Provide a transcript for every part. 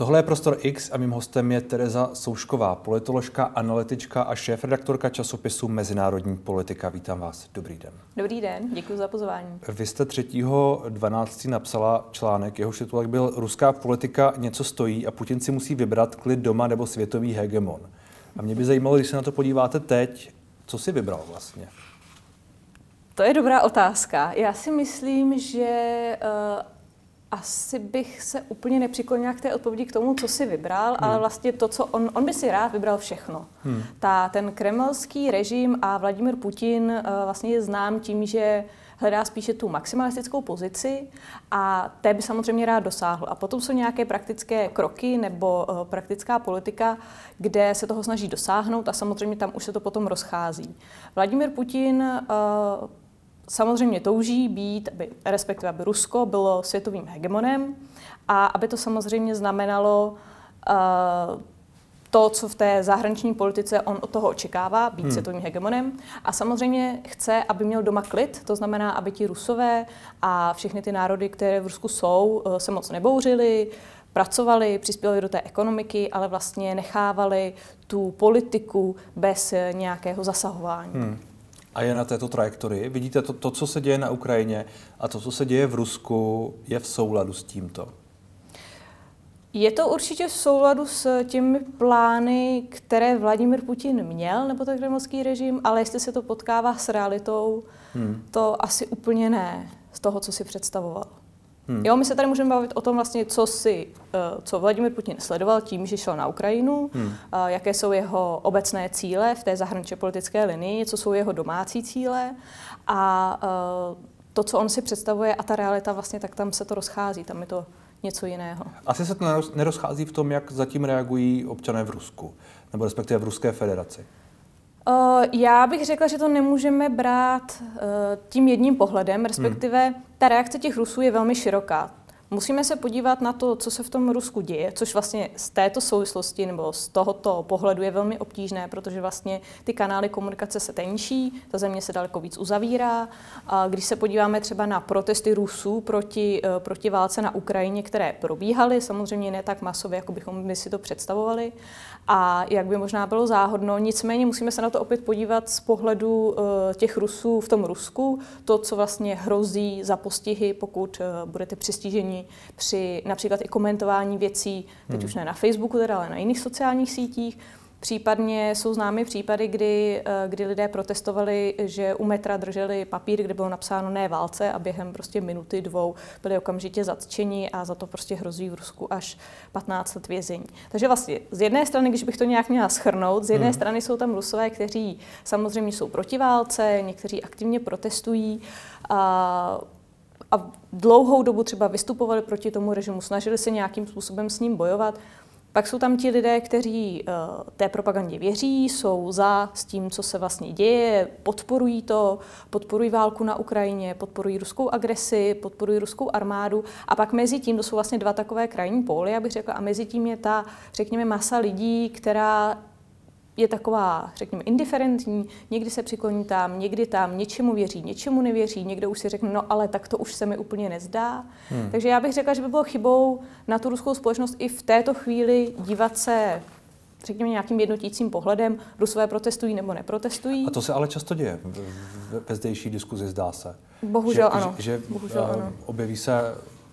Tohle je Prostor X a mým hostem je Tereza Soušková, politoložka, analytička a šéf-redaktorka časopisu Mezinárodní politika. Vítám vás. Dobrý den. Dobrý den, děkuji za pozvání. Vy jste 3.12. napsala článek, jehož titulek byl Ruská politika něco stojí a Putin si musí vybrat klid doma nebo světový hegemon. A mě by zajímalo, když se na to podíváte teď, co si vybral vlastně? To je dobrá otázka. Já si myslím, že uh, asi bych se úplně nepřiklonila k té odpovědi k tomu, co si vybral, hmm. ale vlastně to, co on, on by si rád vybral všechno. Hmm. Ta, ten kremelský režim a Vladimir Putin uh, vlastně je znám tím, že hledá spíše tu maximalistickou pozici a té by samozřejmě rád dosáhl. A potom jsou nějaké praktické kroky nebo uh, praktická politika, kde se toho snaží dosáhnout a samozřejmě tam už se to potom rozchází. Vladimir Putin uh, samozřejmě touží být, aby, respektive aby Rusko bylo světovým hegemonem a aby to samozřejmě znamenalo uh, to, co v té zahraniční politice on od toho očekává, být hmm. světovým hegemonem. A samozřejmě chce, aby měl doma klid, to znamená, aby ti Rusové a všechny ty národy, které v Rusku jsou, uh, se moc nebouřili, pracovali, přispěli do té ekonomiky, ale vlastně nechávali tu politiku bez nějakého zasahování. Hmm a je na této trajektorii. Vidíte, to, to, co se děje na Ukrajině a to, co se děje v Rusku, je v souladu s tímto? Je to určitě v souladu s těmi plány, které Vladimir Putin měl, nebo ten kremlský režim, ale jestli se to potkává s realitou, hmm. to asi úplně ne z toho, co si představoval. Hmm. Jo, my se tady můžeme bavit o tom vlastně, co si, eh, co Vladimir Putin sledoval tím, že šel na Ukrajinu, hmm. jaké jsou jeho obecné cíle v té zahraničně politické linii, co jsou jeho domácí cíle a eh, to, co on si představuje a ta realita vlastně, tak tam se to rozchází, tam je to něco jiného. Asi se to nerozchází v tom, jak zatím reagují občané v Rusku, nebo respektive v Ruské federaci. Uh, já bych řekla, že to nemůžeme brát uh, tím jedním pohledem, respektive hmm. ta reakce těch Rusů je velmi široká. Musíme se podívat na to, co se v tom Rusku děje, což vlastně z této souvislosti nebo z tohoto pohledu je velmi obtížné, protože vlastně ty kanály komunikace se tenčí, ta země se daleko víc uzavírá. A když se podíváme třeba na protesty Rusů proti, eh, proti válce na Ukrajině, které probíhaly, samozřejmě ne tak masově, jako bychom my si to představovali, a jak by možná bylo záhodno. Nicméně musíme se na to opět podívat z pohledu uh, těch Rusů v tom Rusku, to, co vlastně hrozí za postihy, pokud uh, budete přistiženi při například i komentování věcí, teď hmm. už ne na Facebooku, teda, ale na jiných sociálních sítích, Případně jsou známy případy, kdy, eh, kdy lidé protestovali, že u metra drželi papír, kde bylo napsáno ne válce a během prostě minuty, dvou byli okamžitě zatčeni a za to prostě hrozí v Rusku až 15 let vězení. Takže vlastně z jedné strany, když bych to nějak měla schrnout, z jedné hmm. strany jsou tam Rusové, kteří samozřejmě jsou proti válce, někteří aktivně protestují a a dlouhou dobu třeba vystupovali proti tomu režimu, snažili se nějakým způsobem s ním bojovat. Pak jsou tam ti lidé, kteří uh, té propagandě věří, jsou za s tím, co se vlastně děje, podporují to, podporují válku na Ukrajině, podporují ruskou agresi, podporují ruskou armádu. A pak mezi tím, to jsou vlastně dva takové krajní póly, abych řekla, a mezi tím je ta, řekněme, masa lidí, která je taková, řekněme, indiferentní, někdy se přikloní tam, někdy tam, něčemu věří, něčemu nevěří, někdo už si řekne, no ale tak to už se mi úplně nezdá. Hmm. Takže já bych řekla, že by bylo chybou na tu ruskou společnost i v této chvíli dívat se řekněme, nějakým jednotícím pohledem, Rusové protestují nebo neprotestují. A to se ale často děje ve zdejší diskuzi, zdá se. Bohužel že, ano. Že, Bohužel, uh, ano. objeví se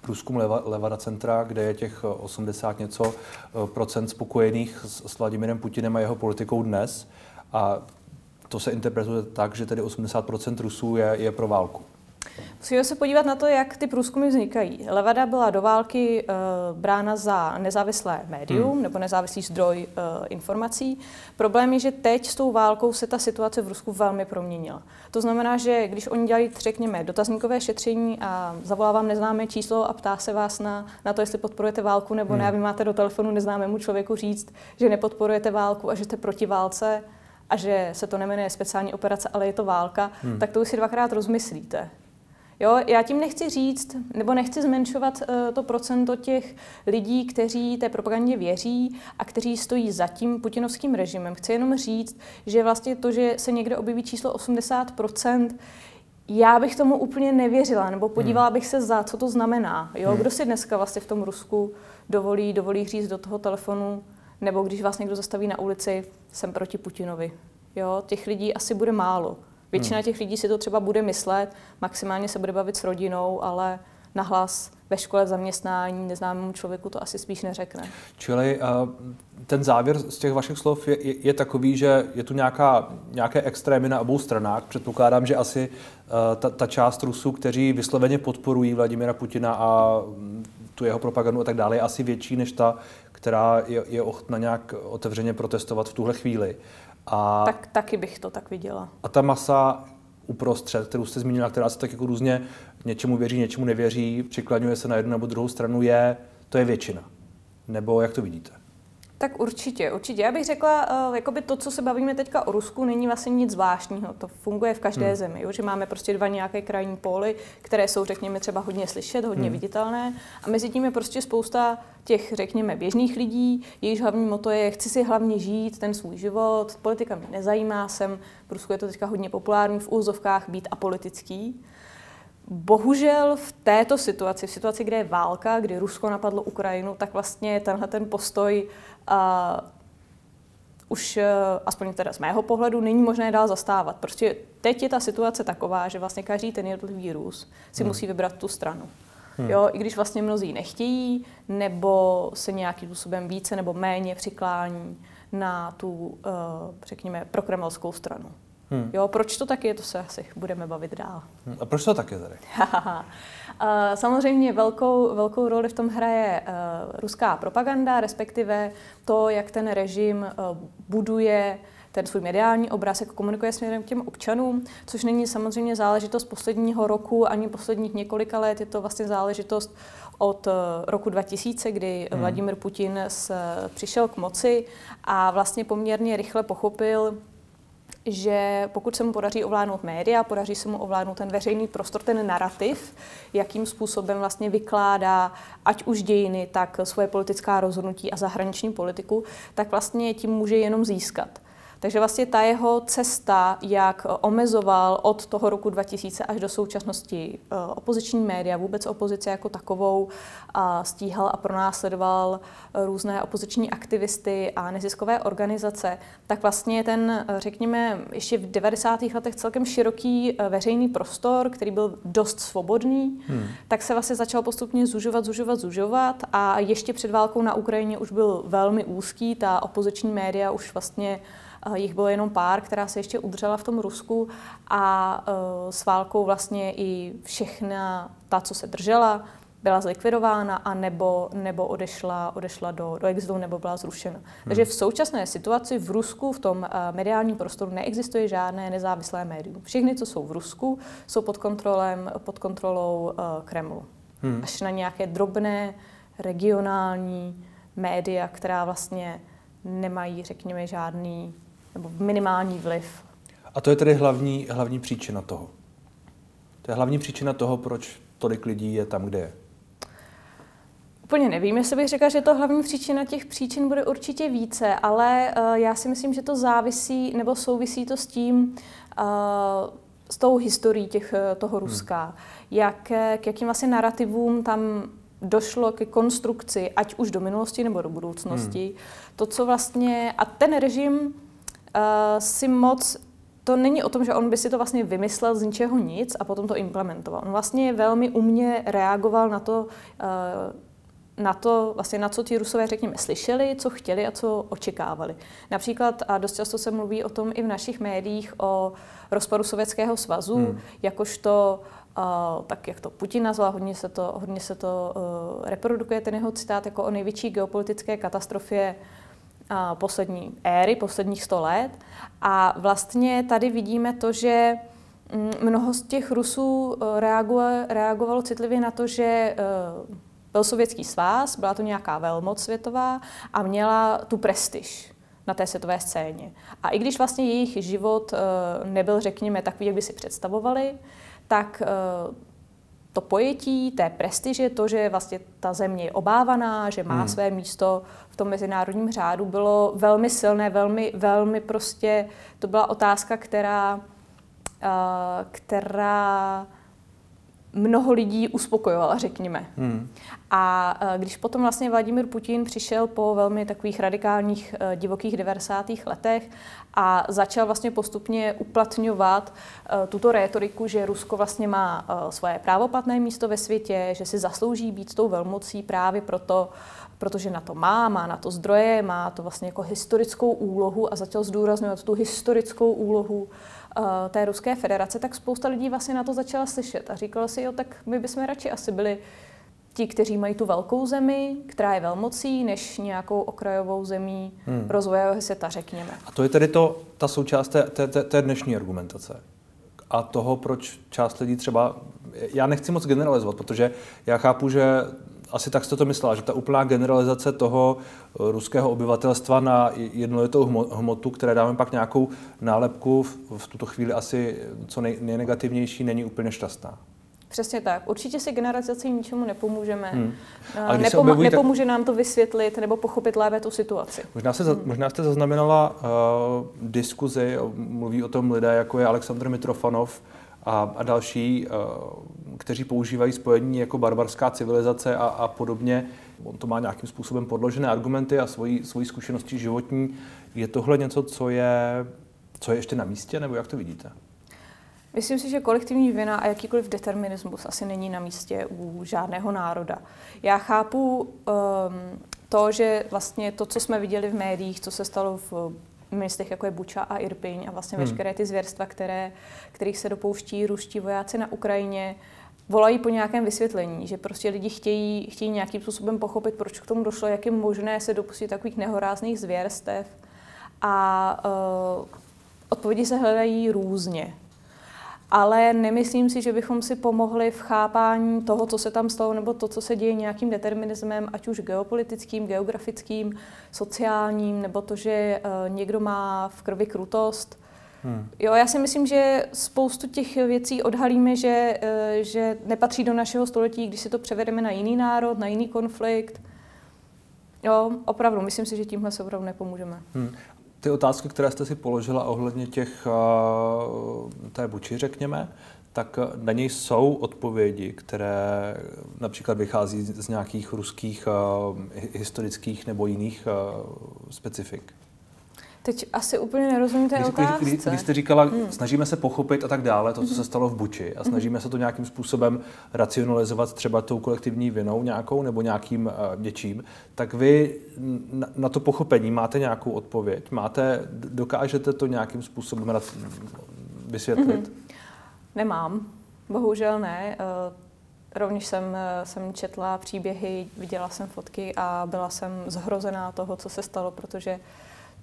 průzkum Leva, Levada centra, kde je těch 80 eh, něco eh, procent spokojených s, s Vladimirem Putinem a jeho politikou dnes. A to se interpretuje tak, že tedy 80% Rusů je, je pro válku. Musíme se podívat na to, jak ty průzkumy vznikají. Levada byla do války uh, brána za nezávislé médium hmm. nebo nezávislý zdroj uh, informací. Problém je, že teď s tou válkou se ta situace v Rusku velmi proměnila. To znamená, že když oni dělají, řekněme, dotazníkové šetření a zavolá vám neznámé číslo a ptá se vás na, na to, jestli podporujete válku nebo hmm. ne, a vy máte do telefonu neznámému člověku říct, že nepodporujete válku a že jste proti válce, a že se to nemenuje speciální operace, ale je to válka, hmm. tak to už si dvakrát rozmyslíte. Jo, já tím nechci říct, nebo nechci zmenšovat uh, to procento těch lidí, kteří té propagandě věří a kteří stojí za tím putinovským režimem. Chci jenom říct, že vlastně to, že se někde objeví číslo 80%, já bych tomu úplně nevěřila, nebo podívala hmm. bych se za, co to znamená. Jo? Hmm. Kdo si dneska vlastně v tom Rusku dovolí, dovolí říct do toho telefonu, nebo když vás někdo zastaví na ulici, jsem proti Putinovi. Jo? Těch lidí asi bude málo. Většina hmm. těch lidí si to třeba bude myslet, maximálně se bude bavit s rodinou, ale nahlas ve škole zaměstnání neznámému člověku to asi spíš neřekne. Čili uh, ten závěr z těch vašich slov je, je, je takový, že je tu nějaká, nějaké extrémy na obou stranách. Předpokládám, že asi uh, ta, ta část Rusů, kteří vysloveně podporují Vladimira Putina a mm, tu jeho propagandu a tak dále, je asi větší než ta, která je, je ochotna nějak otevřeně protestovat v tuhle chvíli. A, tak taky bych to tak viděla. A ta masa uprostřed, kterou jste zmínila, která se tak jako různě něčemu věří, něčemu nevěří, přikladňuje se na jednu nebo druhou stranu, je, to je většina. Nebo jak to vidíte? Tak určitě, určitě. Já bych řekla, uh, jakoby to, co se bavíme teďka o Rusku, není vlastně nic zvláštního. To funguje v každé hmm. zemi, jo? že máme prostě dva nějaké krajní póly, které jsou, řekněme, třeba hodně slyšet, hodně hmm. viditelné. A mezi tím je prostě spousta těch, řekněme, běžných lidí, jejichž hlavní moto je, chci si hlavně žít ten svůj život, politika mě nezajímá, jsem, v Rusku je to teďka hodně populární v úzovkách být apolitický. Bohužel v této situaci, v situaci, kde je válka, kdy Rusko napadlo Ukrajinu, tak vlastně tenhle ten postoj uh, už, uh, aspoň teda z mého pohledu, není možné dál zastávat. Prostě teď je ta situace taková, že vlastně každý ten jednotlivý Rus si hmm. musí vybrat tu stranu. Hmm. Jo, I když vlastně mnozí nechtějí, nebo se nějakým způsobem více nebo méně přiklání na tu, uh, řekněme, prokremelskou stranu. Hmm. Jo, proč to tak je, to se asi budeme bavit dál. Hmm. A proč to tak je tady? Samozřejmě velkou, velkou roli v tom hraje uh, ruská propaganda, respektive to, jak ten režim uh, buduje ten svůj mediální obraz, jak komunikuje směrem k těm občanům, což není samozřejmě záležitost posledního roku ani posledních několika let, je to vlastně záležitost od roku 2000, kdy hmm. Vladimir Putin s, přišel k moci a vlastně poměrně rychle pochopil, že pokud se mu podaří ovládnout média, podaří se mu ovládnout ten veřejný prostor, ten narrativ, jakým způsobem vlastně vykládá ať už dějiny, tak svoje politická rozhodnutí a zahraniční politiku, tak vlastně tím může jenom získat. Takže vlastně ta jeho cesta, jak omezoval od toho roku 2000 až do současnosti eh, opoziční média, vůbec opozice jako takovou, a stíhal a pronásledoval eh, různé opoziční aktivisty a neziskové organizace, tak vlastně ten, eh, řekněme, ještě v 90. letech celkem široký veřejný prostor, který byl dost svobodný, hmm. tak se vlastně začal postupně zužovat, zužovat, zužovat a ještě před válkou na Ukrajině už byl velmi úzký, ta opoziční média už vlastně jich bylo jenom pár, která se ještě udržela v tom Rusku a e, s válkou vlastně i všechna ta, co se držela, byla zlikvidována a nebo, nebo odešla, odešla do, do exilu nebo byla zrušena. Hmm. Takže v současné situaci v Rusku, v tom uh, mediálním prostoru neexistuje žádné nezávislé médium. Všechny, co jsou v Rusku, jsou pod, kontrolem, pod kontrolou uh, Kremlu. Hmm. Až na nějaké drobné regionální média, která vlastně nemají, řekněme, žádný nebo minimální vliv. A to je tedy hlavní, hlavní příčina toho? To je hlavní příčina toho, proč tolik lidí je tam, kde je? Úplně nevím, jestli bych řekla, že to hlavní příčina těch příčin bude určitě více, ale uh, já si myslím, že to závisí nebo souvisí to s tím, uh, s tou historií těch, eh, toho hmm. Ruska. Hmm. Jak, k jakým vlastně narrativům tam došlo ke konstrukci, ať už do minulosti nebo do budoucnosti. Hmm. To, co vlastně... A ten režim si moc to není o tom, že on by si to vlastně vymyslel z ničeho nic a potom to implementoval. On vlastně velmi umně reagoval na to, uh, na to, vlastně na co ti Rusové, řekněme, slyšeli, co chtěli a co očekávali. Například, a dost často se mluví o tom i v našich médiích, o rozpadu Sovětského svazu, hmm. jakožto Uh, tak jak to Putin nazval, hodně se to, hodně se to uh, reprodukuje, ten jeho citát jako o největší geopolitické katastrofě poslední éry, posledních sto let. A vlastně tady vidíme to, že mm, mnoho z těch Rusů eh, reagovalo citlivě na to, že eh, byl sovětský svaz, byla to nějaká velmoc světová a měla tu prestiž na té světové scéně. A i když vlastně jejich život eh, nebyl, řekněme, takový, jak by si představovali, tak to pojetí té prestiže, to, že vlastně ta země je obávaná, že má hmm. své místo tom mezinárodním řádu, bylo velmi silné, velmi, velmi prostě, to byla otázka, která která mnoho lidí uspokojovala, řekněme. Hmm. A když potom vlastně Vladimir Putin přišel po velmi takových radikálních divokých 90. letech a začal vlastně postupně uplatňovat tuto rétoriku, že Rusko vlastně má svoje právoplatné místo ve světě, že si zaslouží být tou velmocí právě proto, protože na to má, má na to zdroje, má to vlastně jako historickou úlohu a začal zdůrazňovat tu historickou úlohu uh, té Ruské federace, tak spousta lidí vlastně na to začala slyšet a říkala si, jo, tak my bychom radši asi byli ti, kteří mají tu velkou zemi, která je velmocí, než nějakou okrajovou zemí hmm. rozvojového světa, řekněme. A to je tedy to, ta součást té, té, té dnešní argumentace. A toho, proč část lidí třeba, já nechci moc generalizovat, protože já chápu, že asi tak jste to myslela, že ta úplná generalizace toho eh, ruského obyvatelstva na jednolitou hmotu, které dáme pak nějakou nálepku, v tuto chvíli asi co nej, nejnegativnější, není úplně šťastná. Přesně tak. Určitě si generalizací ničemu nepomůžeme. Hmm. Eh, Nepom- objevují, nepomůže tak... nám to vysvětlit nebo pochopit lépe tu situaci. Možná, se, hmm. možná jste zaznamenala uh, diskuzi, mluví o tom lidé, jako je Aleksandr Mitrofanov, a, a další, eh, kteří používají spojení jako barbarská civilizace a, a podobně. On to má nějakým způsobem podložené argumenty a svoji, svoji zkušenosti životní. Je tohle něco, co je, co je ještě na místě, nebo jak to vidíte? Myslím si, že kolektivní vina a jakýkoliv determinismus asi není na místě u žádného národa. Já chápu um, to, že vlastně to, co jsme viděli v médiích, co se stalo v městech, jako je Buča a Irpiň a vlastně hmm. veškeré ty zvěrstva, které, kterých se dopouští ruští vojáci na Ukrajině, volají po nějakém vysvětlení, že prostě lidi chtějí, chtějí nějakým způsobem pochopit, proč k tomu došlo, jak je možné se dopustit takových nehorázných zvěrstev. A uh, odpovědi se hledají různě ale nemyslím si, že bychom si pomohli v chápání toho, co se tam stalo, nebo to, co se děje nějakým determinismem, ať už geopolitickým, geografickým, sociálním, nebo to, že uh, někdo má v krvi krutost. Hmm. Jo, já si myslím, že spoustu těch věcí odhalíme, že, uh, že nepatří do našeho století, když si to převedeme na jiný národ, na jiný konflikt. Jo, opravdu, myslím si, že tímhle se opravdu nepomůžeme. Hmm ty otázky, které jste si položila ohledně těch, eh, té buči, řekněme, tak na něj jsou odpovědi, které například vychází z nějakých ruských uh, historických nebo jiných specifik. Teď asi úplně nerozumím té otázce. Když, když jste říkala, hmm. snažíme se pochopit a tak dále, to, co se hmm. stalo v Buči, a hmm. snažíme se to nějakým způsobem racionalizovat třeba tou kolektivní vinou nějakou nebo nějakým uh, něčím, tak vy na, na to pochopení máte nějakou odpověď? Máte, dokážete to nějakým způsobem vysvětlit? Hmm. Nemám, bohužel ne. Uh, Rovněž jsem, eh, jsem četla příběhy, viděla jsem fotky a byla jsem zhrozená toho, co se stalo, protože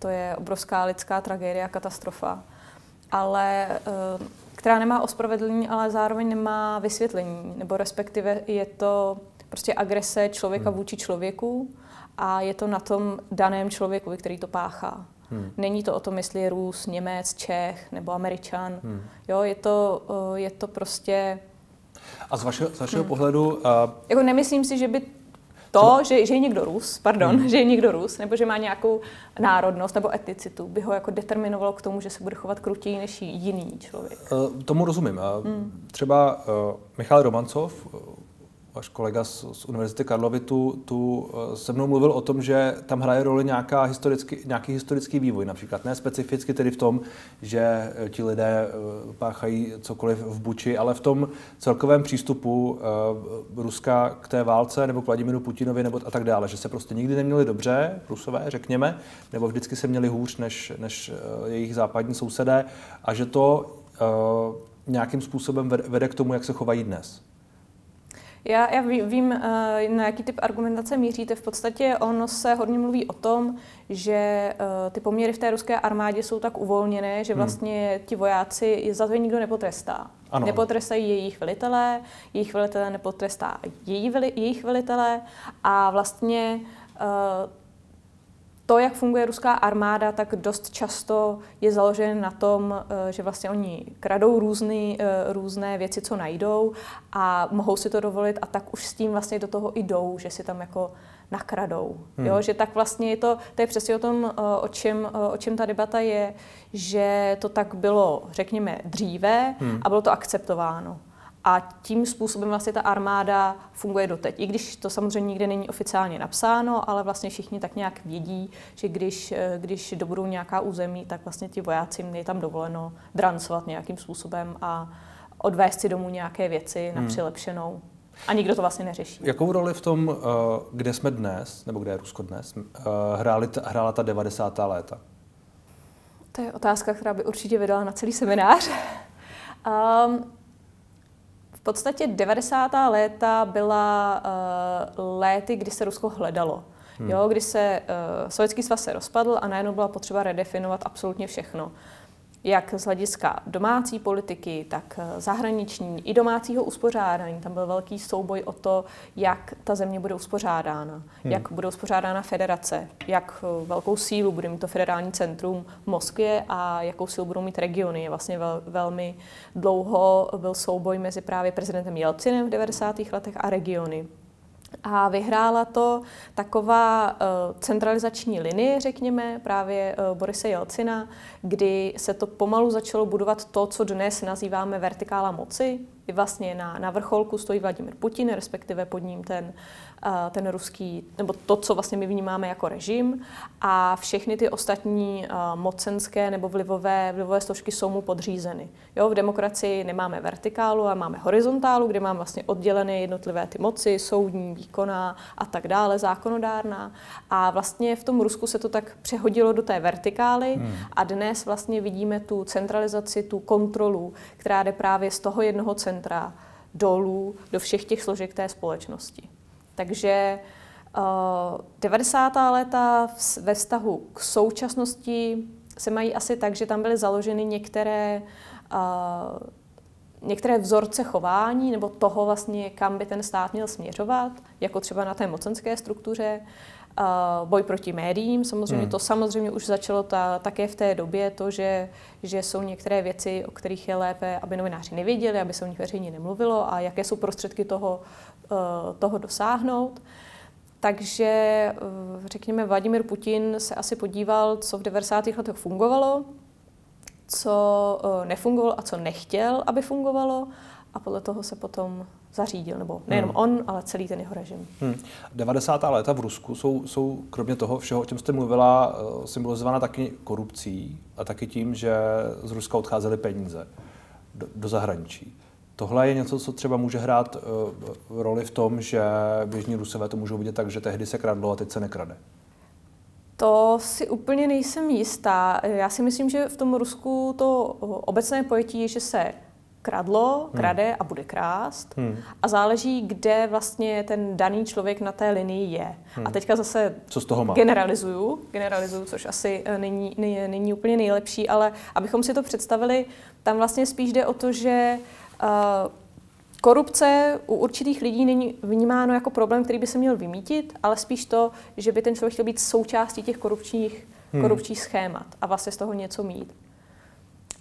to je obrovská lidská tragédia, katastrofa, ale eh, která nemá ospravedlnění, ale zároveň nemá vysvětlení, nebo respektive je to prostě agrese člověka hmm. vůči člověku a je to na tom daném člověku, který to páchá. Hmm. Není to o tom, jestli je Rus, Němec, Čech nebo Američan. Hmm. Jo, je to, eh, je to prostě... A z vašeho, z vašeho hmm. pohledu... Uh... Jako nemyslím si, že by to, že, že je někdo Rus, pardon, hmm. že je někdo Rus, nebo že má nějakou národnost nebo etnicitu, by ho jako determinovalo k tomu, že se bude chovat krutěji než jiný člověk. Uh, tomu rozumím. Uh, hmm. Třeba uh, Michal Romancov, váš kolega z, z Univerzity Karlovy tu, tu eh, se mnou mluvil o tom, že tam hraje roli nějaká historický, nějaký historický vývoj, například ne specificky tedy v tom, že eh, ti lidé eh, páchají cokoliv v Buči, ale v tom celkovém přístupu Ruska k té válce nebo k Vladimíru Putinovi nebo a tak dále, že se prostě nikdy neměli dobře, Rusové, řekněme, nebo vždycky se měli hůř než, než jejich západní sousedé a že to nějakým způsobem vede k tomu, jak se chovají dnes. Já, já vím, eh, na jaký typ argumentace míříte. V podstatě ono se hodně mluví o tom, že eh, ty poměry v té ruské armádě jsou tak uvolněné, že hmm. vlastně ti vojáci za to nikdo nepotrestá. Ano. Nepotrestají jejich velitelé, jejich velitelé nepotrestá její jejich velitelé a vlastně uh, to, jak funguje ruská armáda, tak dost často je založen na tom, eh, že vlastně oni kradou různý, eh, různé věci, co najdou a mohou si to dovolit a tak už s tím vlastně do toho i jdou, že si tam jako nakradou. Hmm. Jo? Že tak vlastně je to, to je přesně o tom, eh, o čem, o čem ta debata je, že to tak bylo, řekněme, dříve hmm. a bylo to akceptováno. A tím způsobem vlastně ta armáda funguje doteď. I když to samozřejmě nikde není oficiálně napsáno, ale vlastně všichni tak nějak vědí, že když, eh, když dobudou nějaká území, tak vlastně ti vojáci je tam dovoleno drancovat nějakým způsobem a odvést si domů nějaké věci na hmm. přilepšenou. A nikdo to vlastně neřeší. Jakou roli v tom, eh, kde jsme dnes, nebo kde je Rusko dnes, eh, hráli, hrála ta 90. léta? To je otázka, která by určitě vydala na celý seminář. um, podstatě 90. léta byla uh, léty, kdy se Rusko hledalo. Hmm. Jo, kdy se uh, Sovětský svaz se rozpadl a najednou byla potřeba redefinovat absolutně všechno jak z hlediska domácí politiky, tak eh, zahraniční i domácího uspořádání. Tam byl velký souboj o to, jak ta země bude uspořádána, hmm. jak bude uspořádána federace, jak eh, velkou sílu bude mít to federální centrum v Moskvě a jakou sílu budou mít regiony. Vlastně vel, velmi dlouho byl souboj mezi právě prezidentem Jelcinem v 90. letech a regiony. A vyhrála to taková uh, centralizační linie, řekněme, právě uh, Borise Jelcina, kdy se to pomalu začalo budovat to, co dnes nazýváme vertikála moci, vlastně na, na vrcholku stojí Vladimir Putin, respektive pod ním ten, uh, ten ruský, nebo to, co vlastně my vnímáme jako režim a všechny ty ostatní uh, mocenské nebo vlivové, vlivové složky jsou mu podřízeny. Jo, v demokracii nemáme vertikálu, ale máme horizontálu, kde máme vlastně oddělené jednotlivé ty moci, soudní, výkonná a tak dále, zákonodárná. A vlastně v tom Rusku se to tak přehodilo do té vertikály hmm. a dnes vlastně vidíme tu centralizaci, tu kontrolu, která jde právě z toho jednoho centra centra dolů do všech těch složek té společnosti. Takže uh, 90. léta ve vztahu k současnosti se mají asi tak, že tam byly založeny některé, uh, některé vzorce chování nebo toho vlastně, kam by ten stát měl směřovat, jako třeba na té mocenské struktuře. Uh, boj proti médiím, samozřejmě hmm. to samozřejmě už začalo ta, také v té době, to, že, že jsou některé věci, o kterých je lépe, aby novináři nevěděli, aby se o nich veřejně nemluvilo a jaké jsou prostředky toho, uh, toho dosáhnout. Takže uh, řekněme, Vladimir Putin se asi podíval, co v 90. letech fungovalo, co nefungovalo a co nechtěl, aby fungovalo a podle toho se potom zařídil, nebo nejenom hmm. on, ale celý ten jeho režim. Hmm. 90. léta v Rusku jsou, jsou kromě toho všeho, o čem jste mluvila, eh, symbolizována taky korupcí a taky tím, že z Ruska odcházely peníze do, do zahraničí. Tohle je něco, co třeba může hrát uh, roli v tom, že běžní Rusové to můžou vidět tak, že tehdy se kradlo a teď se nekrade. To si úplně nejsem jistá. Já si myslím, že v tom Rusku to obecné pojetí je, že se kradlo, hmm. krade hmm. a bude krást. Hmm. A záleží, kde vlastně ten daný člověk na té linii je. Hmm. A teďka zase Co z toho má? generalizuju, generalizuju, což asi eh, není, není, není úplně nejlepší, ale abychom si to představili, tam vlastně spíš jde o to, že uh, Korupce u určitých lidí není vnímáno jako problém, který by se měl vymítit, ale spíš to, že by ten člověk chtěl být součástí těch korupčních, hmm. korupčních schémat a vlastně z toho něco mít.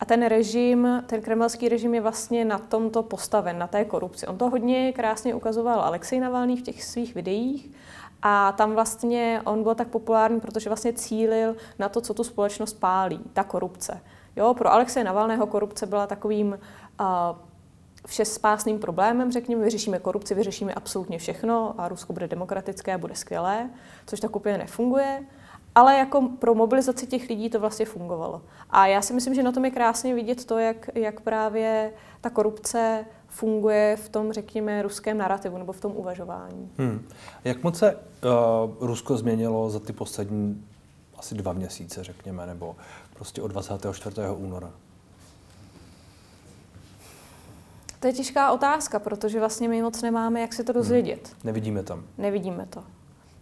A ten režim, ten kremelský režim je vlastně na tomto postaven, na té korupci. On to hodně krásně ukazoval Alexej Navalný v těch svých videích a tam vlastně on byl tak populární, protože vlastně cílil na to, co tu společnost pálí, ta korupce. Jo, pro Alexeje Navalného korupce byla takovým uh, všespásným problémem, řekněme, vyřešíme korupci, vyřešíme absolutně všechno a Rusko bude demokratické a bude skvělé, což tak úplně nefunguje. Ale jako pro mobilizaci těch lidí to vlastně fungovalo. A já si myslím, že na tom je krásně vidět to, jak, jak právě ta korupce funguje v tom, řekněme, ruském narrativu nebo v tom uvažování. Hmm. Jak moc se uh, Rusko změnilo za ty poslední asi dva měsíce, řekněme, nebo prostě od 24. února? To je těžká otázka, protože vlastně my moc nemáme, jak se to dozvědět. Hmm. Nevidíme tam. Nevidíme to.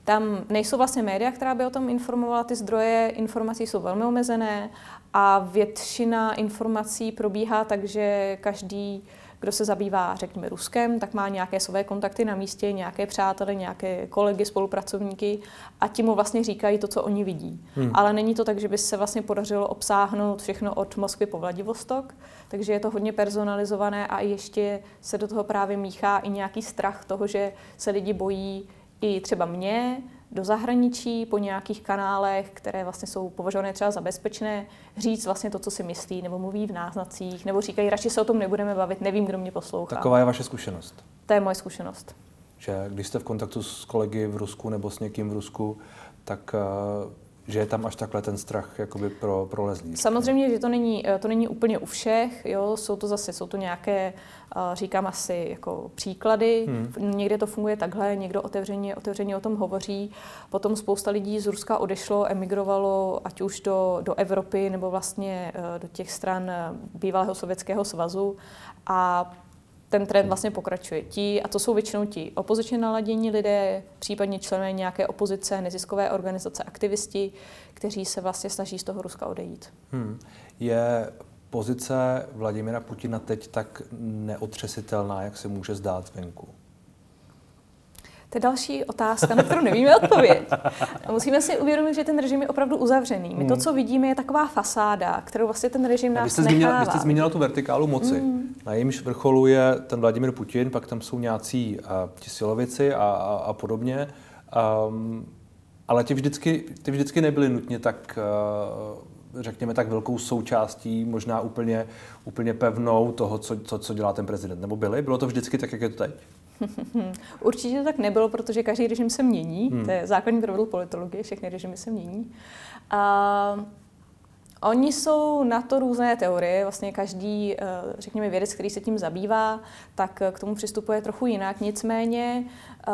Tam nejsou vlastně média, která by o tom informovala, ty zdroje informací jsou velmi omezené a většina informací probíhá tak, že každý, kdo se zabývá, řekněme, Ruskem, tak má nějaké své kontakty na místě, nějaké přátele, nějaké kolegy, spolupracovníky a ti mu vlastně říkají to, co oni vidí. Hmm. Ale není to tak, že by se vlastně podařilo obsáhnout všechno od Moskvy po Vladivostok, takže je to hodně personalizované a ještě se do toho právě míchá i nějaký strach toho, že se lidi bojí i třeba mě, do zahraničí po nějakých kanálech, které vlastně jsou považované třeba za bezpečné, říct vlastně to, co si myslí, nebo mluví v náznacích, nebo říkají, radši se o tom nebudeme bavit, nevím, kdo mě poslouchá. Taková je vaše zkušenost? To je moje zkušenost. Že když jste v kontaktu s kolegy v Rusku nebo s někým v Rusku, tak uh že je tam až takhle ten strach jakoby pro, prolezlý. Samozřejmě, že to není, to není úplně u všech, jo, jsou to zase, jsou to nějaké, říkám asi jako příklady, hmm. někde to funguje takhle, někdo otevřeně, otevřeně o tom hovoří, potom spousta lidí z Ruska odešlo, emigrovalo, ať už do, do Evropy nebo vlastně e, do těch stran bývalého Sovětského svazu a ten trend vlastně pokračuje. Ti, a to jsou většinou ti opozičně naladění lidé, případně členové nějaké opozice, neziskové organizace, aktivisti, kteří se vlastně snaží z toho Ruska odejít. Hmm. Je pozice Vladimira Putina teď tak neotřesitelná, jak se může zdát zvenku? To je další otázka, na kterou nevíme odpověď. Musíme si uvědomit, že ten režim je opravdu uzavřený. My to, hmm. co vidíme, je taková fasáda, kterou vlastně ten režim nás vy jste zmínila, Vy jste zmínila tu vertikálu moci. Mm. Na jejímž vrcholu je ten Vladimir Putin, pak tam jsou nějací uh, ti silovici a, a, a podobně. Um, ale ti vždycky, ty vždycky nebyly nutně tak, uh, řekněme, tak velkou součástí, možná úplně, úplně pevnou toho, co, co, co dělá ten prezident. Nebo byly? Bylo to vždycky tak, jak je to teď? Určitě to tak nebylo, protože každý režim se mění. Hmm. To je základní pravidlo politologie, všechny režimy se mění. A Oni jsou na to různé teorie, vlastně každý, eh, řekněme, vědec, který se tím zabývá, tak k tomu přistupuje trochu jinak. Nicméně eh,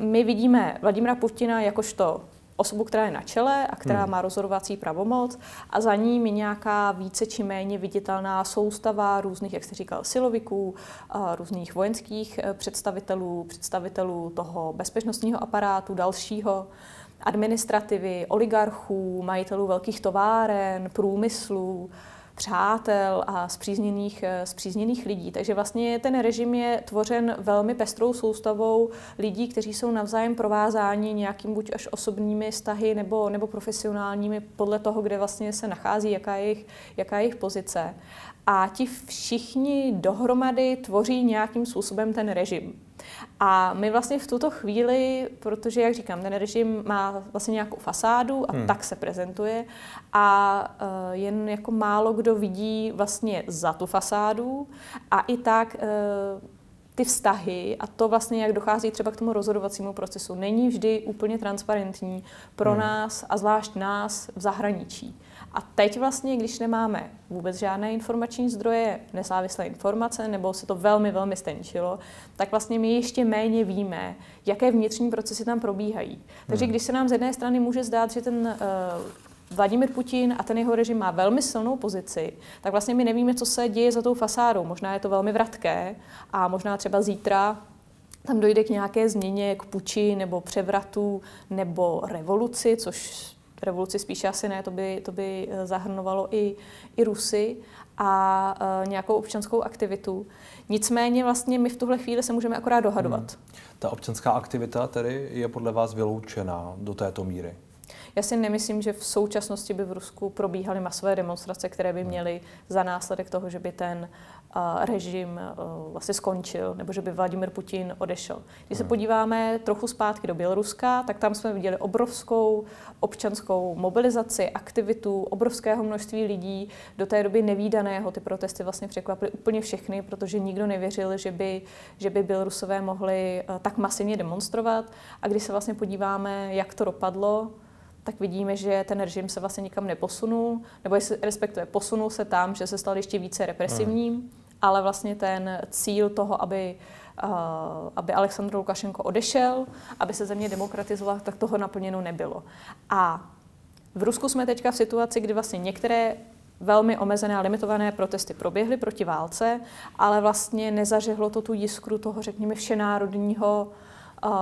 my vidíme Vladimira Putina jakožto osobu, která je na čele a která hmm. má rozhodovací pravomoc a za ním je nějaká více či méně viditelná soustava různých, jak jste říkal, siloviků, různých vojenských eh, představitelů, představitelů toho bezpečnostního aparátu, dalšího administrativy, oligarchů, majitelů velkých továren, průmyslů, přátel a zpřízněných, zpřízněných eh, lidí. Takže vlastně ten režim je tvořen velmi pestrou soustavou lidí, kteří jsou navzájem provázáni nějakým buď až osobními vztahy nebo, nebo profesionálními podle toho, kde vlastně se nachází, jaká je jejich, jaká je jejich pozice. A ti všichni dohromady tvoří nějakým způsobem ten režim. A my vlastně v tuto chvíli, protože, jak říkám, ten režim má vlastně nějakou fasádu a hmm. tak se prezentuje a uh, jen jako málo kdo vidí vlastně za tu fasádu a i tak uh, ty vztahy a to vlastně, jak dochází třeba k tomu rozhodovacímu procesu, není vždy úplně transparentní pro hmm. nás a zvlášť nás v zahraničí. A teď vlastně, když nemáme vůbec žádné informační zdroje, nezávislé informace, nebo se to velmi, velmi stenčilo, tak vlastně my ještě méně víme, jaké vnitřní procesy tam probíhají. Takže hmm. když se nám z jedné strany může zdát, že ten uh, Vladimir Putin a ten jeho režim má velmi silnou pozici, tak vlastně my nevíme, co se děje za tou fasádou. Možná je to velmi vratké a možná třeba zítra tam dojde k nějaké změně, k puči nebo převratu nebo revoluci, což revoluci spíše asi ne, to by, to by eh, zahrnovalo i, i Rusy a uh, nějakou občanskou aktivitu. Nicméně vlastně my v tuhle chvíli se můžeme akorát dohadovat. Hmm. Ta občanská aktivita tedy je podle vás vyloučena do této míry? Já si nemyslím, že v současnosti by v Rusku probíhaly masové demonstrace, které by měly za následek toho, že by ten režim vlastně skončil, nebo že by Vladimir Putin odešel. Když se hmm. podíváme trochu zpátky do Běloruska, tak tam jsme viděli obrovskou občanskou mobilizaci, aktivitu obrovského množství lidí, do té doby nevýdaného. Ty protesty vlastně překvapily úplně všechny, protože nikdo nevěřil, že by, že by Bělorusové mohli tak masivně demonstrovat. A když se vlastně podíváme, jak to dopadlo, tak vidíme, že ten režim se vlastně nikam neposunul, nebo respektive posunul se tam, že se stal ještě více represivním. Hmm ale vlastně ten cíl toho, aby, uh, aby Aleksandr Lukašenko odešel, aby se země demokratizovala, tak toho naplněno nebylo. A v Rusku jsme teďka v situaci, kdy vlastně některé velmi omezené a limitované protesty proběhly proti válce, ale vlastně nezažehlo to tu jiskru toho, řekněme, všenárodního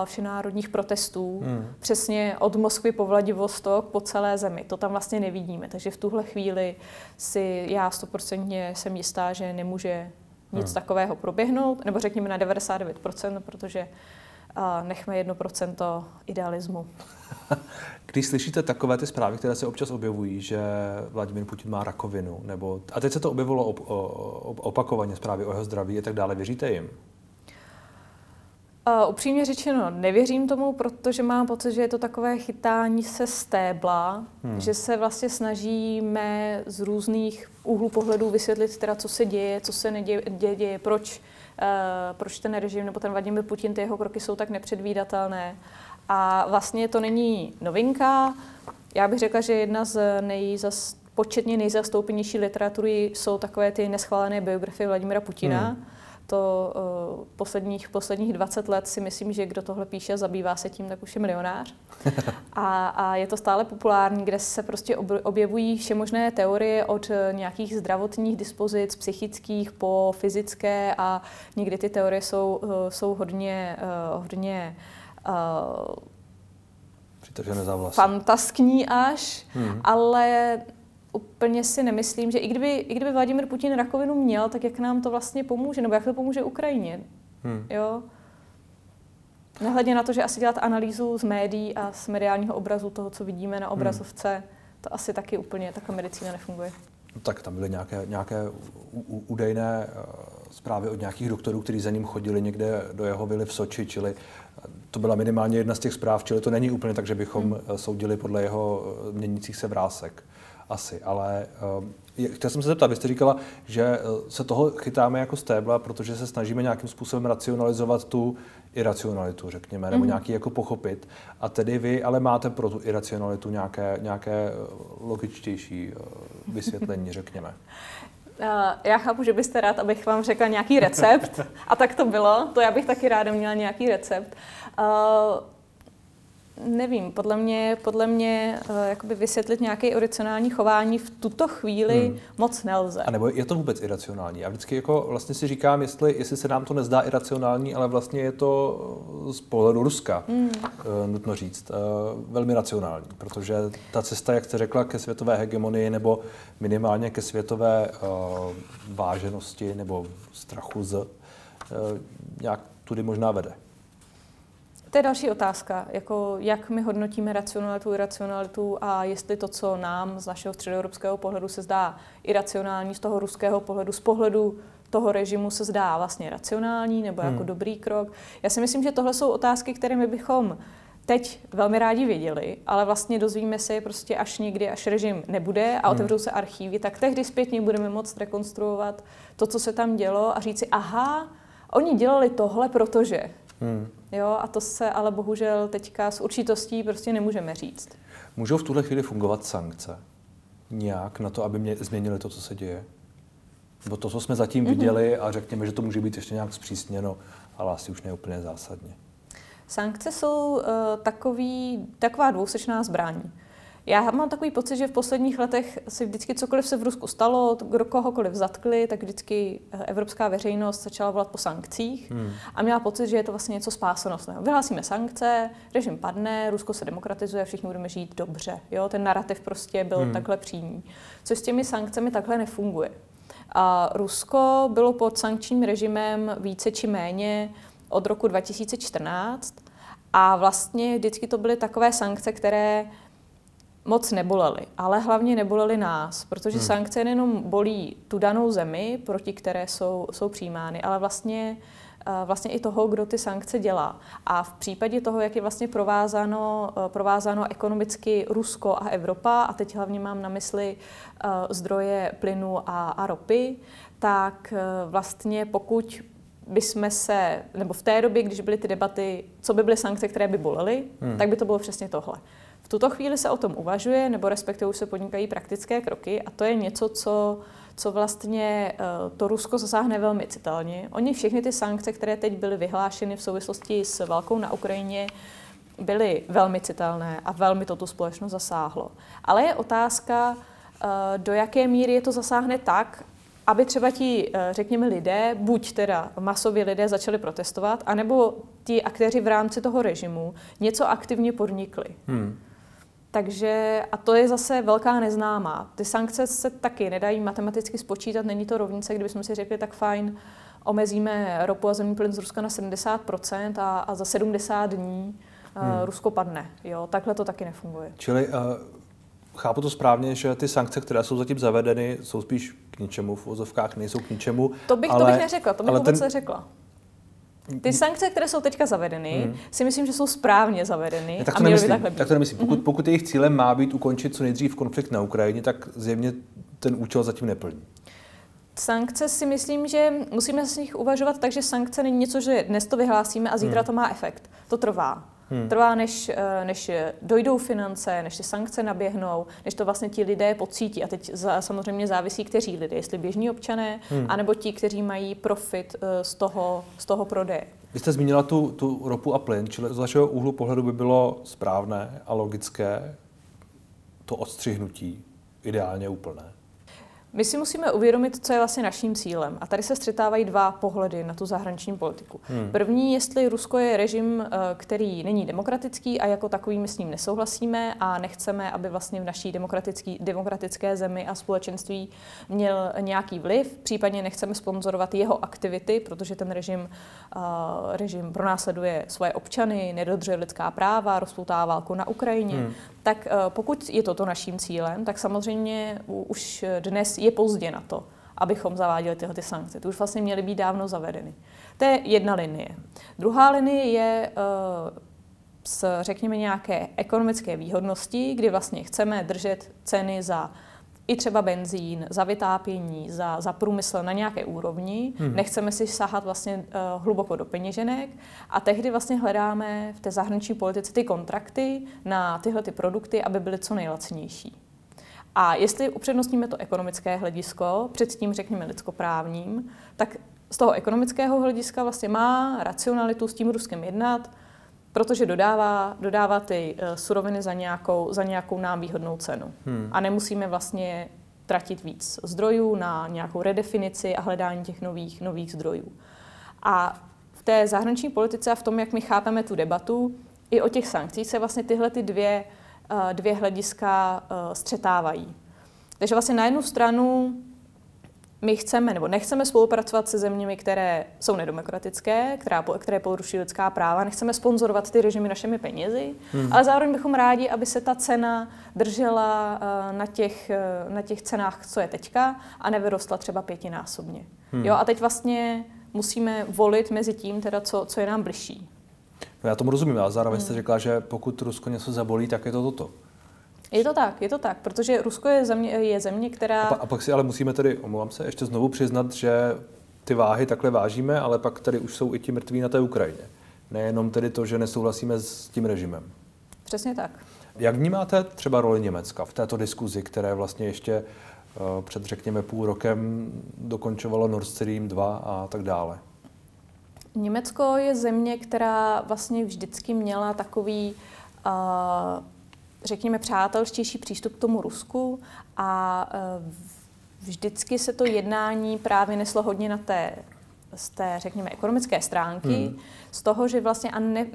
všenárodních protestů, hmm. přesně od Moskvy po Vladivostok po celé zemi. To tam vlastně nevidíme. Takže v tuhle chvíli si já stoprocentně jsem jistá, že nemůže nic hmm. takového proběhnout, nebo řekněme na 99%, protože uh, nechme 1% idealismu. Když slyšíte takové ty zprávy, které se občas objevují, že Vladimír Putin má rakovinu, nebo, a teď se to objevilo op, op, opakovaně, zprávy o jeho zdraví a tak dále, věříte jim? Uh, upřímně řečeno, nevěřím tomu, protože mám pocit, že je to takové chytání se stébla, hmm. že se vlastně snažíme z různých úhlů pohledů vysvětlit teda, co se děje, co se neděje, děje, proč, uh, proč ten režim nebo ten Vladimir Putin, ty jeho kroky jsou tak nepředvídatelné. A vlastně to není novinka. Já bych řekla, že jedna z nejzas, početně nejzastoupenější literatury jsou takové ty neschválené biografie Vladimira Putina. Hmm to uh, posledních, posledních 20 let si myslím, že kdo tohle píše, zabývá se tím, tak už je milionář. A, a je to stále populární, kde se prostě objevují všemožné teorie od eh, nějakých zdravotních dispozic, psychických po fyzické a někdy ty teorie jsou, uh, jsou hodně, uh, hodně uh, fantaskní až, hmm. ale úplně si nemyslím, že i kdyby, i kdyby Vladimir Putin rakovinu měl, tak jak nám to vlastně pomůže, nebo jak to pomůže Ukrajině. Hmm. Jo? Nehledě na to, že asi dělat analýzu z médií a z mediálního obrazu toho, co vidíme na obrazovce, hmm. to asi taky úplně takhle medicína nefunguje. No, tak tam byly nějaké, nějaké údajné uh, zprávy od nějakých doktorů, kteří za ním chodili někde do jeho vily v Soči, čili eh, to byla minimálně jedna z těch zpráv, čili to není úplně tak, že bychom hmm. Eh, soudili podle jeho měnících se vrásek asi, ale uh, chtěl jsem se zeptat, vy jste říkala, že uh, se toho chytáme jako stébla, protože se snažíme nějakým způsobem racionalizovat tu iracionalitu, řekněme, nebo mm-hmm. nějaký jako pochopit. A tedy vy ale máte pro tu iracionalitu nějaké, nějaké eh, logičtější uh, vysvětlení, řekněme. Já chápu, že byste rád, abych vám řekla nějaký recept. A tak to bylo. To já bych taky ráda měla nějaký recept. Nevím, podle mě, podle mě uh, jakoby vysvětlit nějaké iracionální chování v tuto chvíli hmm. moc nelze. A nebo je to vůbec iracionální? Já vždycky jako vlastně si říkám, jestli, jestli se nám to nezdá iracionální, ale vlastně je to z pohledu Ruska, hmm. uh, nutno říct, uh, velmi racionální, protože ta cesta, jak jste řekla, ke světové hegemonii nebo minimálně ke světové uh, váženosti nebo strachu z, uh, nějak tudy možná vede. To je další otázka, jako jak my hodnotíme racionalitu, iracionalitu a jestli to, co nám z našeho středoevropského pohledu se zdá iracionální, z toho ruského pohledu, z pohledu toho režimu se zdá vlastně racionální nebo jako hmm. dobrý krok. Já si myslím, že tohle jsou otázky, které my bychom teď velmi rádi věděli, ale vlastně dozvíme se je prostě až někdy, až režim nebude a hmm. otevřou se archívy, tak tehdy zpětně budeme moct rekonstruovat to, co se tam dělo a říci, aha, oni dělali tohle, protože. Hmm. Jo, a to se ale bohužel teďka s určitostí prostě nemůžeme říct. Můžou v tuhle chvíli fungovat sankce nějak na to, aby mě změnili to, co se děje? Nebo to, co jsme zatím mm-hmm. viděli a řekněme, že to může být ještě nějak zpřísněno, ale asi už ne úplně zásadně. Sankce jsou uh, takový, taková dvousečná zbraň. Já mám takový pocit, že v posledních letech si vždycky cokoliv se v Rusku stalo, kdo kohokoliv zatkli, tak vždycky eh, evropská veřejnost začala volat po sankcích hmm. a měla pocit, že je to vlastně něco spásonosného. Vyhlásíme sankce, režim padne, Rusko se demokratizuje, všichni budeme žít dobře. Jo? Ten narrativ prostě byl hmm. takhle přímý. Což s těmi sankcemi takhle nefunguje. A Rusko bylo pod sankčním režimem více či méně od roku 2014 a vlastně vždycky to byly takové sankce, které moc nebolely, ale hlavně nebolely nás, protože hmm. sankce nejenom bolí tu danou zemi, proti které jsou, jsou přijímány, ale vlastně eh, vlastně i toho, kdo ty sankce dělá. A v případě toho, jak je vlastně provázáno, eh, provázáno ekonomicky Rusko a Evropa, a teď hlavně mám na mysli eh, zdroje plynu a, a ropy, tak vlastně pokud bychom se, nebo v té době, když byly ty debaty, co by byly sankce, které by bolely, hmm. tak by to bylo přesně tohle tuto chvíli se o tom uvažuje, nebo respektive už se podnikají praktické kroky a to je něco, co, co vlastně eh, to Rusko zasáhne velmi citelně. Oni všechny ty sankce, které teď byly vyhlášeny v souvislosti s válkou na Ukrajině, byly velmi citelné a velmi to tu společnost zasáhlo. Ale je otázka, eh, do jaké míry je to zasáhne tak, aby třeba ti, eh, řekněme, lidé, buď teda masově lidé začali protestovat, anebo ti aktéři v rámci toho režimu něco aktivně podnikli. Hmm. Takže, a to je zase velká neznámá. Ty sankce se taky nedají matematicky spočítat, není to rovnice, kdybychom si řekli, tak fajn, omezíme ropu a zemní plyn z Ruska na 70% a, a za 70 dní uh, hmm. Rusko padne. Jo, takhle to taky nefunguje. Čili uh, chápu to správně, že ty sankce, které jsou zatím zavedeny, jsou spíš k ničemu, v vozovkách nejsou k ničemu. To bych, ale, to bych neřekla, to bych vůbec ten, neřekla. Ty sankce, které jsou teďka zavedeny, hmm. si myslím, že jsou správně zavedeny. tak to a nemyslím, by tak to nemyslím. Pokud, mm-hmm. pokud jejich cílem má být ukončit co nejdřív konflikt na Ukrajině, tak zjevně ten účel zatím neplní. Sankce si myslím, že musíme z nich uvažovat tak, že sankce není něco, že dnes to vyhlásíme a zítra hmm. to má efekt. To trvá. Hmm. Trvá, než, eh, než dojdou finance, než ty sankce naběhnou, než to vlastně ti lidé pocítí. A teď za, samozřejmě závisí, kteří lidé, jestli běžní občané, hmm. anebo ti, kteří mají profit eh, z toho, z toho prodeje. Vy jste zmínila tu, tu ropu a plyn, čili z vašeho úhlu pohledu by bylo správné a logické to odstřihnutí, ideálně úplné. My si musíme uvědomit, co je vlastně naším cílem. A tady se střetávají dva pohledy na tu zahraniční politiku. Hmm. První, jestli Rusko je režim, eh, který není demokratický a jako takový my s ním nesouhlasíme a nechceme, aby vlastně v naší demokratické zemi a společenství měl nějaký vliv. Případně nechceme sponzorovat jeho aktivity, protože ten režim, uh, režim pronásleduje svoje občany, nedodržuje lidská práva, rozpoutá válku na Ukrajině. Hmm. Tak uh, pokud je toto naším cílem, tak samozřejmě už dnes je pozdě na to, abychom zaváděli tyhle ty sankce. To už vlastně měly být dávno zavedeny. To je jedna linie. Druhá linie je uh, s, řekněme, nějaké ekonomické výhodnosti, kdy vlastně chceme držet ceny za i třeba benzín, za vytápění, za, za průmysl na nějaké úrovni. Hmm. Nechceme si sahat vlastně uh, hluboko do peněženek a tehdy vlastně hledáme v té zahraniční politice ty kontrakty na tyhle ty produkty, aby byly co nejlacnější. A jestli upřednostníme to ekonomické hledisko před tím, řekněme, lidskoprávním, tak z toho ekonomického hlediska vlastně má racionalitu s tím Ruskem jednat, protože dodává, dodává ty uh, suroviny za nějakou, za nějakou nám výhodnou cenu. Hmm. A nemusíme vlastně tratit víc zdrojů na nějakou redefinici a hledání těch nových, nových zdrojů. A v té zahraniční politice a v tom, jak my chápeme tu debatu, i o těch sankcích se vlastně tyhle ty dvě Eh, dvě hlediska eh, střetávají. Takže vlastně na jednu stranu my chceme nebo nechceme spolupracovat se zeměmi, které jsou nedemokratické, která, které porušují lidská práva, nechceme sponzorovat ty režimy našimi penězi, hmm. ale zároveň bychom rádi, aby se ta cena držela eh, na těch, na těch cenách, co je teďka, a nevyrostla třeba pětinásobně. Hmm. Jo, a teď vlastně musíme volit mezi tím, teda co, co je nám bližší. No já tomu rozumím, ale zároveň hmm. jste řekla, že pokud Rusko něco zabolí, tak je to toto. Je to tak, je to tak, protože Rusko je země, je země která... A, pa, a pak si ale musíme tedy, omlouvám se, ještě znovu přiznat, že ty váhy takhle vážíme, ale pak tady už jsou i ti mrtví na té Ukrajině. Nejenom tedy to, že nesouhlasíme s tím režimem. Přesně tak. Jak vnímáte třeba roli Německa v této diskuzi, které vlastně ještě uh, před, řekněme, půl rokem dokončovalo Nord Stream 2 a tak dále? Německo je země, která vlastně vždycky měla takový, uh, řekněme, přátelštější přístup k tomu Rusku a uh, vždycky se to jednání právě neslo hodně na té, z té, řekněme, ekonomické stránky, hmm. z toho, že vlastně a ne,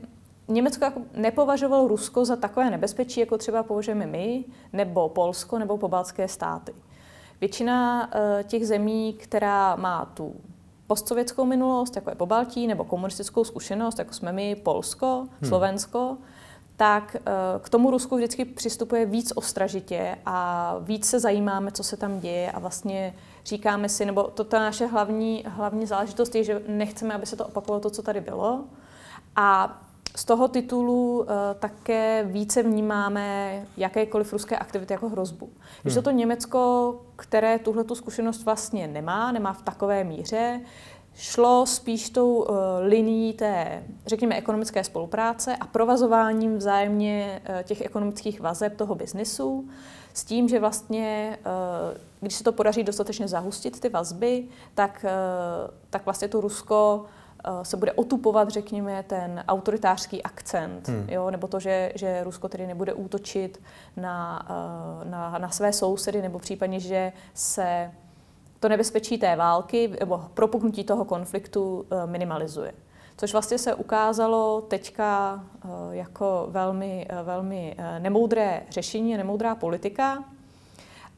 Německo jako nepovažovalo Rusko za takové nebezpečí, jako třeba považujeme my, nebo Polsko, nebo pobaltské státy. Většina uh, těch zemí, která má tu postsovětskou minulost, jako je Pobaltí, nebo komunistickou zkušenost, jako jsme my, Polsko, hmm. Slovensko, tak eh, k tomu Rusku vždycky přistupuje víc ostražitě a víc se zajímáme, co se tam děje a vlastně říkáme si, nebo to ta naše hlavní, hlavní záležitost je, že nechceme, aby se to opakovalo to, co tady bylo. A z toho titulu uh, také více vnímáme jakékoliv ruské aktivity jako hrozbu. Když hmm. to Německo, které tuhle tu zkušenost vlastně nemá, nemá v takové míře, šlo spíš tou uh, linií té, řekněme, ekonomické spolupráce a provazováním vzájemně uh, těch ekonomických vazeb toho biznisu, s tím, že vlastně, uh, když se to podaří dostatečně zahustit ty vazby, tak, uh, tak vlastně to Rusko se bude otupovat, řekněme, ten autoritářský akcent, hmm. jo? nebo to, že, že Rusko tedy nebude útočit na, eh, na, na své sousedy, nebo případně, že se to nebezpečí té války nebo propuknutí toho konfliktu eh, minimalizuje. Což vlastně se ukázalo teďka jako velmi, velmi nemoudré řešení, nemoudrá politika,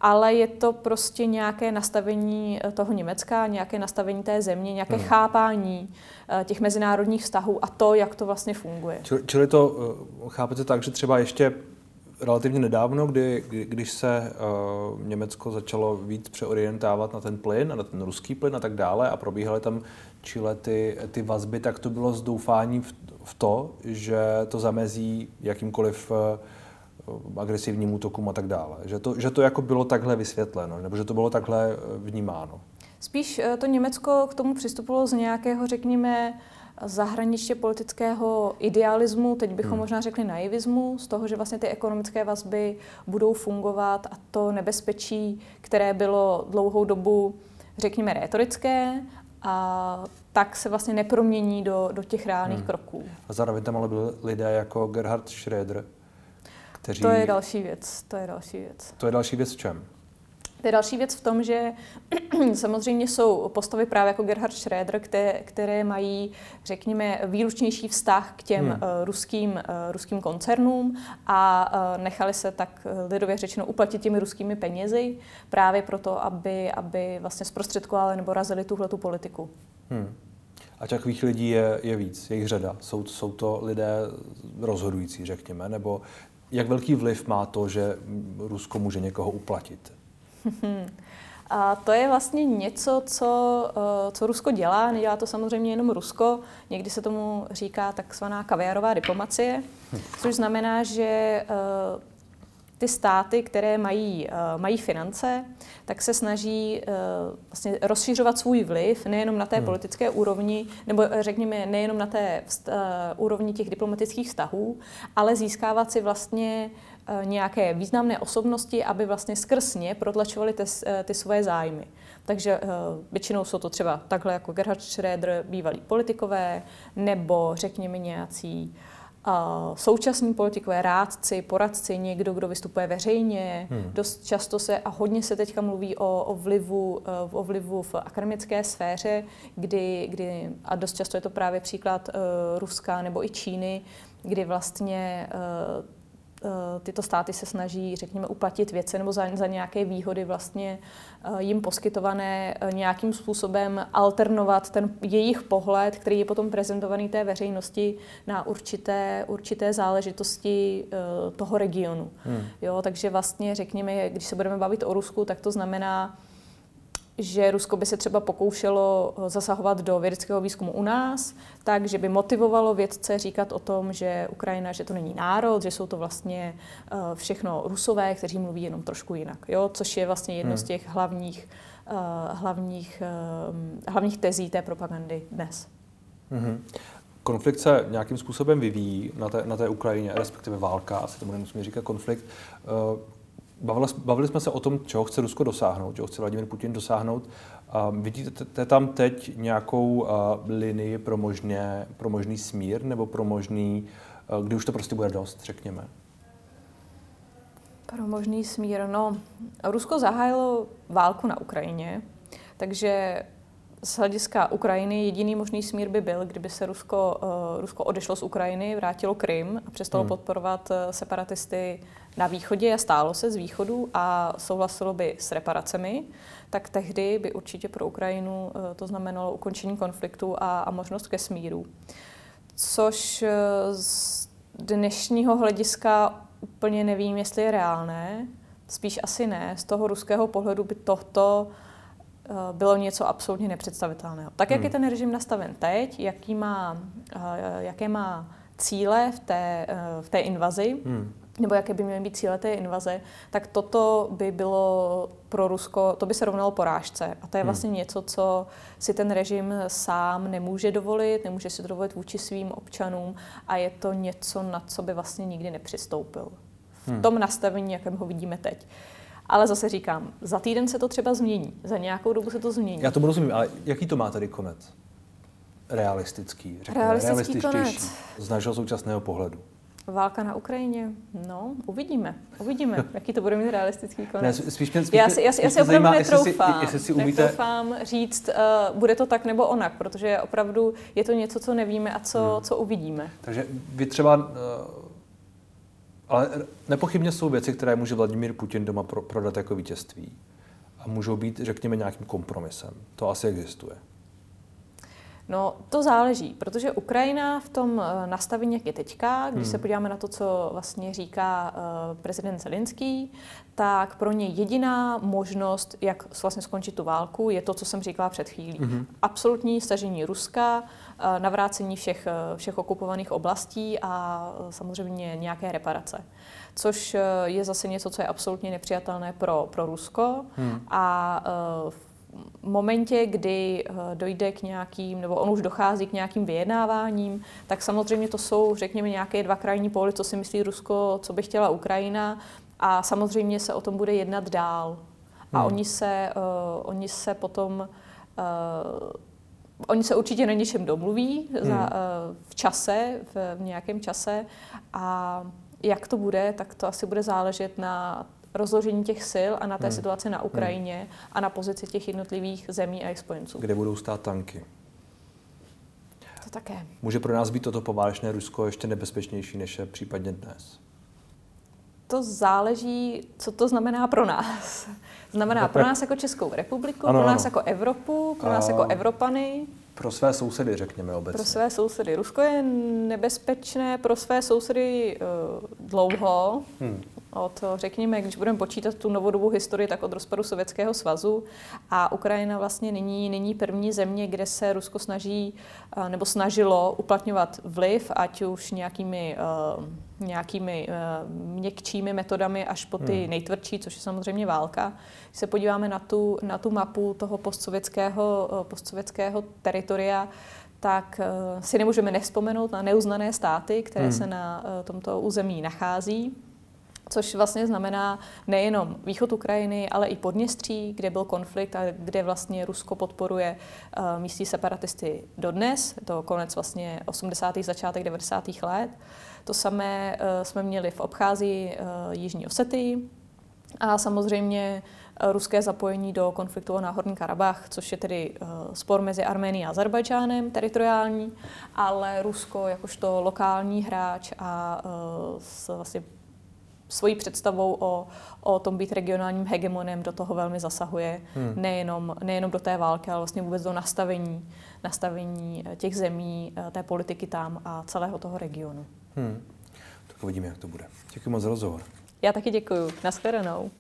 ale je to prostě nějaké nastavení eh, toho Německa, nějaké nastavení té země, nějaké hmm. chápání eh, těch mezinárodních vztahů a to, jak to vlastně funguje. Čili, čili to eh, chápete tak, že třeba ještě relativně nedávno, kdy, kdy když se uh, Německo začalo víc přeorientávat na ten plyn a na ten ruský plyn a tak dále a probíhaly tam Chile ty, ty vazby, tak to bylo s doufáním v, v to, že to zamezí jakýmkoliv uh, agresivním útokům a tak dále. Že to, že to jako bylo takhle vysvětleno, nebo že to bylo takhle vnímáno. Spíš to Německo k tomu přistupovalo z nějakého, řekněme, zahraničně politického idealismu, teď bychom hmm. možná řekli naivismu, z toho, že vlastně ty ekonomické vazby budou fungovat a to nebezpečí, které bylo dlouhou dobu, řekněme, rétorické, a tak se vlastně nepromění do, do těch reálných hmm. kroků. A zároveň tam ale byli lidé jako Gerhard Schröder, kteří... To je další věc, to je další věc. To je další věc v čem? To je další věc v tom, že samozřejmě jsou postavy právě jako Gerhard Schröder, které, které mají, řekněme, výlučnější vztah k těm hmm. uh, ruským, uh, ruským koncernům a uh, nechali se tak lidově řečeno uplatit těmi ruskými penězi právě proto, aby, aby vlastně zprostředkovali nebo razili tuhle tu politiku. Hmm. A takových lidí je, je víc, je jich řada. Jsou, jsou to lidé rozhodující, řekněme, nebo jak velký vliv má to, že Rusko může někoho uplatit? A to je vlastně něco, co, eh, co Rusko dělá. Nedělá to samozřejmě jenom Rusko. Někdy se tomu říká takzvaná kaviarová diplomacie, což znamená, že eh, ty státy, které mají, eh, mají finance, tak se snaží vlastně rozšiřovat svůj vliv nejenom na té hmm. politické úrovni, nebo řekněme nejenom na té úrovni těch diplomatických vztahů, ale získávat si vlastně Eh, nějaké významné osobnosti, aby vlastně skrz ně protlačovali ty, eh, ty svoje zájmy. Takže většinou jsou to třeba takhle jako Gerhard Schröder, bývalí politikové, nebo řekněme nějací uh, současní politikové, rádci, poradci, někdo, kdo vystupuje veřejně. Hmm. Dost často se a hodně se teďka mluví o, o, vlivu, uh, o vlivu v akademické sféře, kdy, kdy, a dost často je to právě příklad uh, Ruska nebo i Číny, kdy vlastně uh, Eh, tyto státy se snaží, řekněme, uplatit věci nebo za, za nějaké výhody vlastně eh, jim poskytované eh, nějakým způsobem alternovat ten jejich pohled, který je potom prezentovaný té veřejnosti na určité, určité záležitosti toho regionu. Hmm. Jo, takže vlastně, řekněme, když se budeme bavit o Rusku, tak to znamená, že Rusko by se třeba pokoušelo eh, zasahovat do vědeckého výzkumu u nás, tak, že by motivovalo vědce říkat o tom, že Ukrajina, že to není národ, že jsou to vlastně eh, všechno Rusové, kteří mluví jenom trošku jinak, jo? což je vlastně jedno hmm. z těch hlavních, uh, hlavních, hlavních tezí té propagandy dnes. Hmm. Konflikt se nějakým způsobem vyvíjí na té, na té Ukrajině, respektive válka, asi tomu nemusíme říkat konflikt. Uh, Bavili, bavili jsme se o tom, čeho chce Rusko dosáhnout, čeho chce Vladimir Putin dosáhnout. A vidíte tam teď nějakou linii pro, možně, pro možný smír nebo pro možný, kdy už to prostě bude dost, řekněme? Pro možný smír. No, Rusko zahájilo válku na Ukrajině, takže z hlediska Ukrajiny jediný možný smír by byl, kdyby se Rusko, uh, Rusko odešlo z Ukrajiny, vrátilo Krym a přestalo hmm. podporovat uh, separatisty na východě a stálo se z východu a souhlasilo by s reparacemi, tak tehdy by určitě pro Ukrajinu uh, to znamenalo ukončení konfliktu a, a možnost ke smíru. Což uh, z dnešního hlediska úplně nevím, jestli je reálné. Spíš asi ne. Z toho ruského pohledu by tohto Eh, bylo něco absolutně nepředstavitelného. Tak, jak hmm. je ten režim nastaven teď, jaký má, eh, jaké má cíle v té, eh, v té invazi, hmm. Nebo jaké by měly být cíle té invaze, tak toto by bylo pro Rusko, to by se rovnalo porážce. A to je hmm. vlastně hmm. něco, co si ten režim sám nemůže dovolit, nemůže si dovolit vůči svým občanům a je to něco, na co by vlastně nikdy nepřistoupil. V hmm. tom nastavení, jakém ho vidíme teď. Ale zase říkám, za týden se to třeba změní, za nějakou dobu se to změní. Já to rozumím, ale jaký to má tady konec? Realistický, řekněme, Realistický konec. z našeho současného pohledu. Válka na Ukrajině? No, uvidíme. Uvidíme, jaký to bude mít realistický konec. Ne, spíš mě, spíš já si, já si, já si opravdu zajímá, netroufám, jestli si, jestli si umíte... netroufám říct, uh, bude to tak nebo onak, protože opravdu je to něco, co nevíme a co, hmm. co uvidíme. Takže vy třeba uh, ale nepochybně jsou věci, které může Vladimír Putin doma pro, prodat jako vítězství. A můžou být, řekněme, nějakým kompromisem. To asi existuje. No, to záleží, protože Ukrajina v tom eh, nastavení, jak je teďka, když hmm. se podíváme na to, co vlastně říká uh, prezident Zelinský, tak pro ně jediná možnost, jak vlastně skončit tu válku, je to, co jsem říkala před chvílí. Hmm. Absolutní stažení Ruska, uh, navrácení všech, uh, všech okupovaných oblastí a samozřejmě nějaké reparace. Což je zase něco, co je absolutně nepřijatelné pro, pro Rusko hmm. a v momentě, kdy eh, dojde k nějakým, nebo on už dochází k nějakým vyjednáváním, tak samozřejmě to jsou, řekněme, nějaké dva krajní póly, co si myslí Rusko, co by chtěla Ukrajina a samozřejmě se o tom bude jednat dál. A hmm. oni, se, uh, oni se potom uh, Oni se určitě na něčem domluví hmm. za, uh, v čase, v, v nějakém čase a jak to bude, tak to asi bude záležet na rozložení těch sil a na té hmm. situaci na hmm. Ukrajině hmm. a na pozici těch jednotlivých zemí a jejich spojenců. Kde budou stát tanky? To také. Může pro nás být toto poválečné Rusko ještě nebezpečnější, než je případně dnes? To záleží, co to znamená pro nás. Znamená pro nás jako Českou republiku, ano, pro nás ano. jako Evropu, pro nás jako Evropany. Pro své sousedy, řekněme obecně. Pro své sousedy. Rusko je nebezpečné pro své sousedy uh, dlouho. Hmm od, řekněme, když budeme počítat tu novodobou historii, tak od rozpadu Sovětského svazu. A Ukrajina vlastně není, není první země, kde se Rusko snaží eh, nebo snažilo uplatňovat vliv, ať už nějakými, uh, nějakými měkčími metodami až po ty hmm. nejtvrdší, což je samozřejmě válka. Když se podíváme na tu, na tu mapu toho postsovětského, postsovětského teritoria, tak si nemůžeme nevzpomenout na neuznané státy, které hmm. se na tomto území nachází což vlastně znamená nejenom východ Ukrajiny, ale i Podněstří, kde byl konflikt a kde vlastně Rusko podporuje uh, místní separatisty dodnes, to konec vlastně 80. začátek 90. let. To samé uh, jsme měli v Obcházii uh, Jižní Osety a samozřejmě ruské zapojení do konfliktu o Náhorní Karabach, což je tedy spor mezi Arménií a Azerbajdžánem teritoriální, ale Rusko jakožto lokální hráč a s vlastně svojí představou o, o tom být regionálním hegemonem do toho velmi zasahuje, hmm. nejenom, nejenom do té války, ale vlastně vůbec do nastavení, nastavení eh, těch zemí, eh, té politiky tam a celého toho regionu. Hmm. Tak uvidíme, jak to bude. Děkuji moc za rozhovor. Já taky děkuji. Naschledanou.